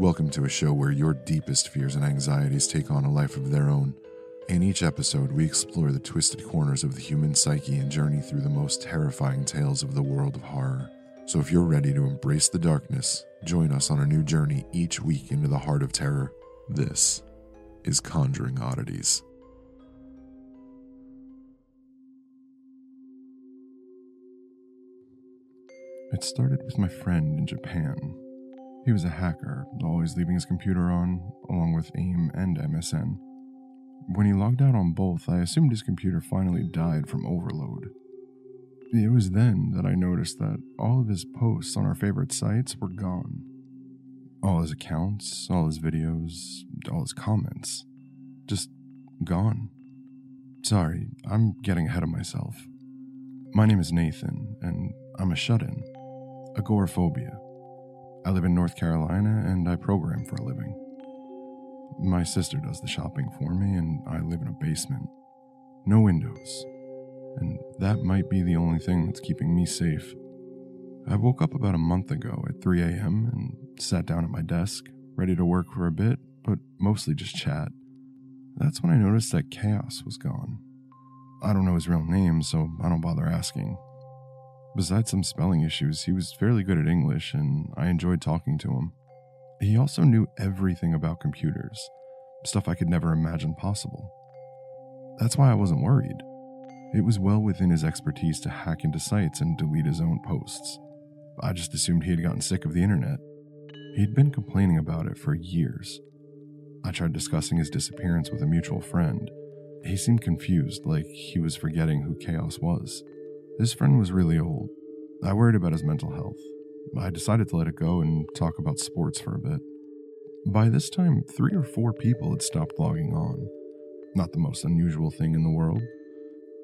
Welcome to a show where your deepest fears and anxieties take on a life of their own. In each episode, we explore the twisted corners of the human psyche and journey through the most terrifying tales of the world of horror. So if you're ready to embrace the darkness, join us on a new journey each week into the heart of terror. This is Conjuring Oddities. It started with my friend in Japan. He was a hacker, always leaving his computer on, along with AIM and MSN. When he logged out on both, I assumed his computer finally died from overload. It was then that I noticed that all of his posts on our favorite sites were gone. All his accounts, all his videos, all his comments. Just gone. Sorry, I'm getting ahead of myself. My name is Nathan, and I'm a shut in. Agoraphobia. I live in North Carolina and I program for a living. My sister does the shopping for me, and I live in a basement. No windows. And that might be the only thing that's keeping me safe. I woke up about a month ago at 3 a.m. and sat down at my desk, ready to work for a bit, but mostly just chat. That's when I noticed that Kaos was gone. I don't know his real name, so I don't bother asking. Besides some spelling issues, he was fairly good at English, and I enjoyed talking to him. He also knew everything about computers, stuff I could never imagine possible. That's why I wasn't worried. It was well within his expertise to hack into sites and delete his own posts. I just assumed he had gotten sick of the internet. He'd been complaining about it for years. I tried discussing his disappearance with a mutual friend. He seemed confused, like he was forgetting who Kaos was. His friend was really old. I worried about his mental health. I decided to let it go and talk about sports for a bit. By this time, three or four people had stopped logging on. Not the most unusual thing in the world.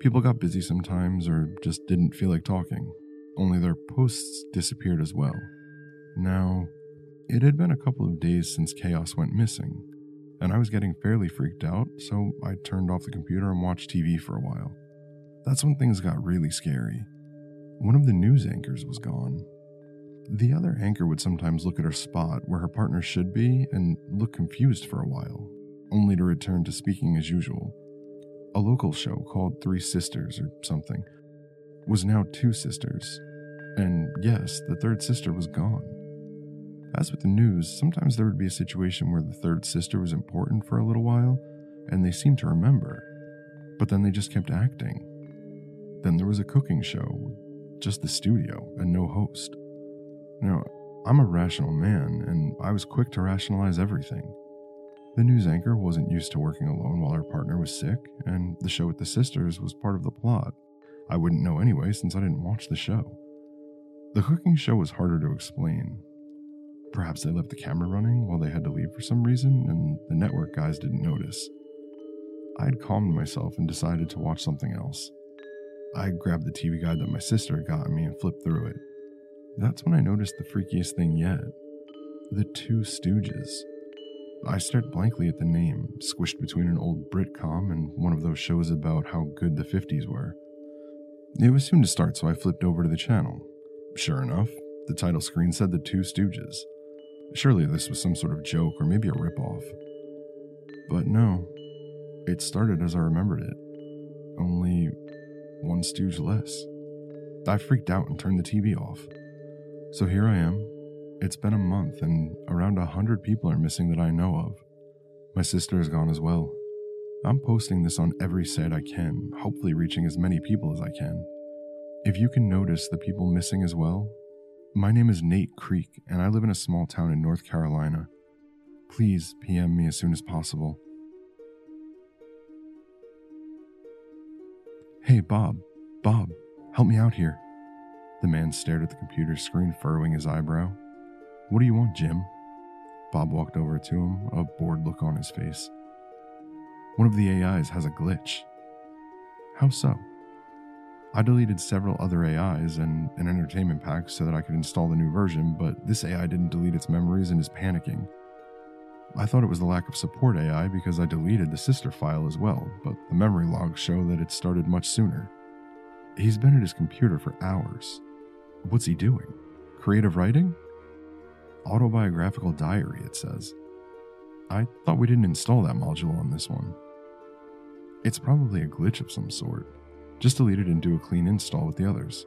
People got busy sometimes or just didn't feel like talking, only their posts disappeared as well. Now, it had been a couple of days since Kaos went missing, and I was getting fairly freaked out, so I turned off the computer and watched TV for a while. That's when things got really scary. One of the news anchors was gone. The other anchor would sometimes look at her spot where her partner should be and look confused for a while, only to return to speaking as usual. A local show called Three Sisters or something was now two sisters, and yes, the third sister was gone. As with the news, sometimes there would be a situation where the third sister was important for a little while, and they seemed to remember, but then they just kept acting. Then there was a cooking show, just the studio and no host. Now, I'm a rational man, and I was quick to rationalize everything. The news anchor wasn't used to working alone while her partner was sick, and the show with the sisters was part of the plot. I wouldn't know anyway since I didn't watch the show. The cooking show was harder to explain. Perhaps they left the camera running while they had to leave for some reason, and the network guys didn't notice. I had calmed myself and decided to watch something else. I grabbed the TV guide that my sister had gotten me and flipped through it. That's when I noticed the freakiest thing yet the Two Stooges. I stared blankly at the name, squished between an old Britcom and one of those shows about how good the 50s were. It was soon to start, so I flipped over to the channel. Sure enough, the title screen said The Two Stooges. Surely this was some sort of joke or maybe a ripoff. But no, it started as I remembered it. Only one stooge less. I freaked out and turned the TV off. So here I am. It's been a month, and around a hundred people are missing that I know of. My sister is gone as well. I'm posting this on every site I can, hopefully reaching as many people as I can. If you can notice the people missing as well, my name is Nate Creek, and I live in a small town in North Carolina. Please PM me as soon as possible. Hey, Bob, Bob, help me out here. The man stared at the computer screen, furrowing his eyebrow. What do you want, Jim? Bob walked over to him, a bored look on his face. One of the AIs has a glitch. How so? I deleted several other AIs and an entertainment pack so that I could install the new version, but this AI didn't delete its memories and is panicking. I thought it was the lack of support AI because I deleted the sister file as well, but the memory logs show that it started much sooner. He's been at his computer for hours. What's he doing? Creative writing? autobiographical diary, it says. I thought we didn't install that module on this one. It's probably a glitch of some sort. Just delete it and do a clean install with the others.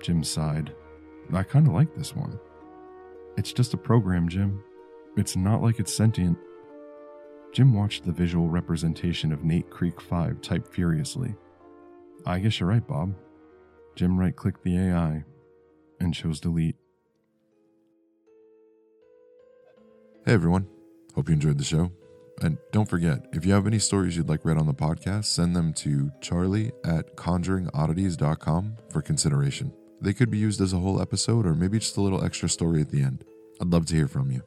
Jim sighed. I kinda like this one. It's just a program, Jim. It's not like it's sentient. Jim watched the visual representation of Nate Creek 5 type furiously. I guess you're right, Bob. Jim right clicked the AI and chose delete. Hey everyone, hope you enjoyed the show. And don't forget, if you have any stories you'd like read on the podcast, send them to charlie at conjuringoddities.com for consideration. They could be used as a whole episode or maybe just a little extra story at the end. I'd love to hear from you.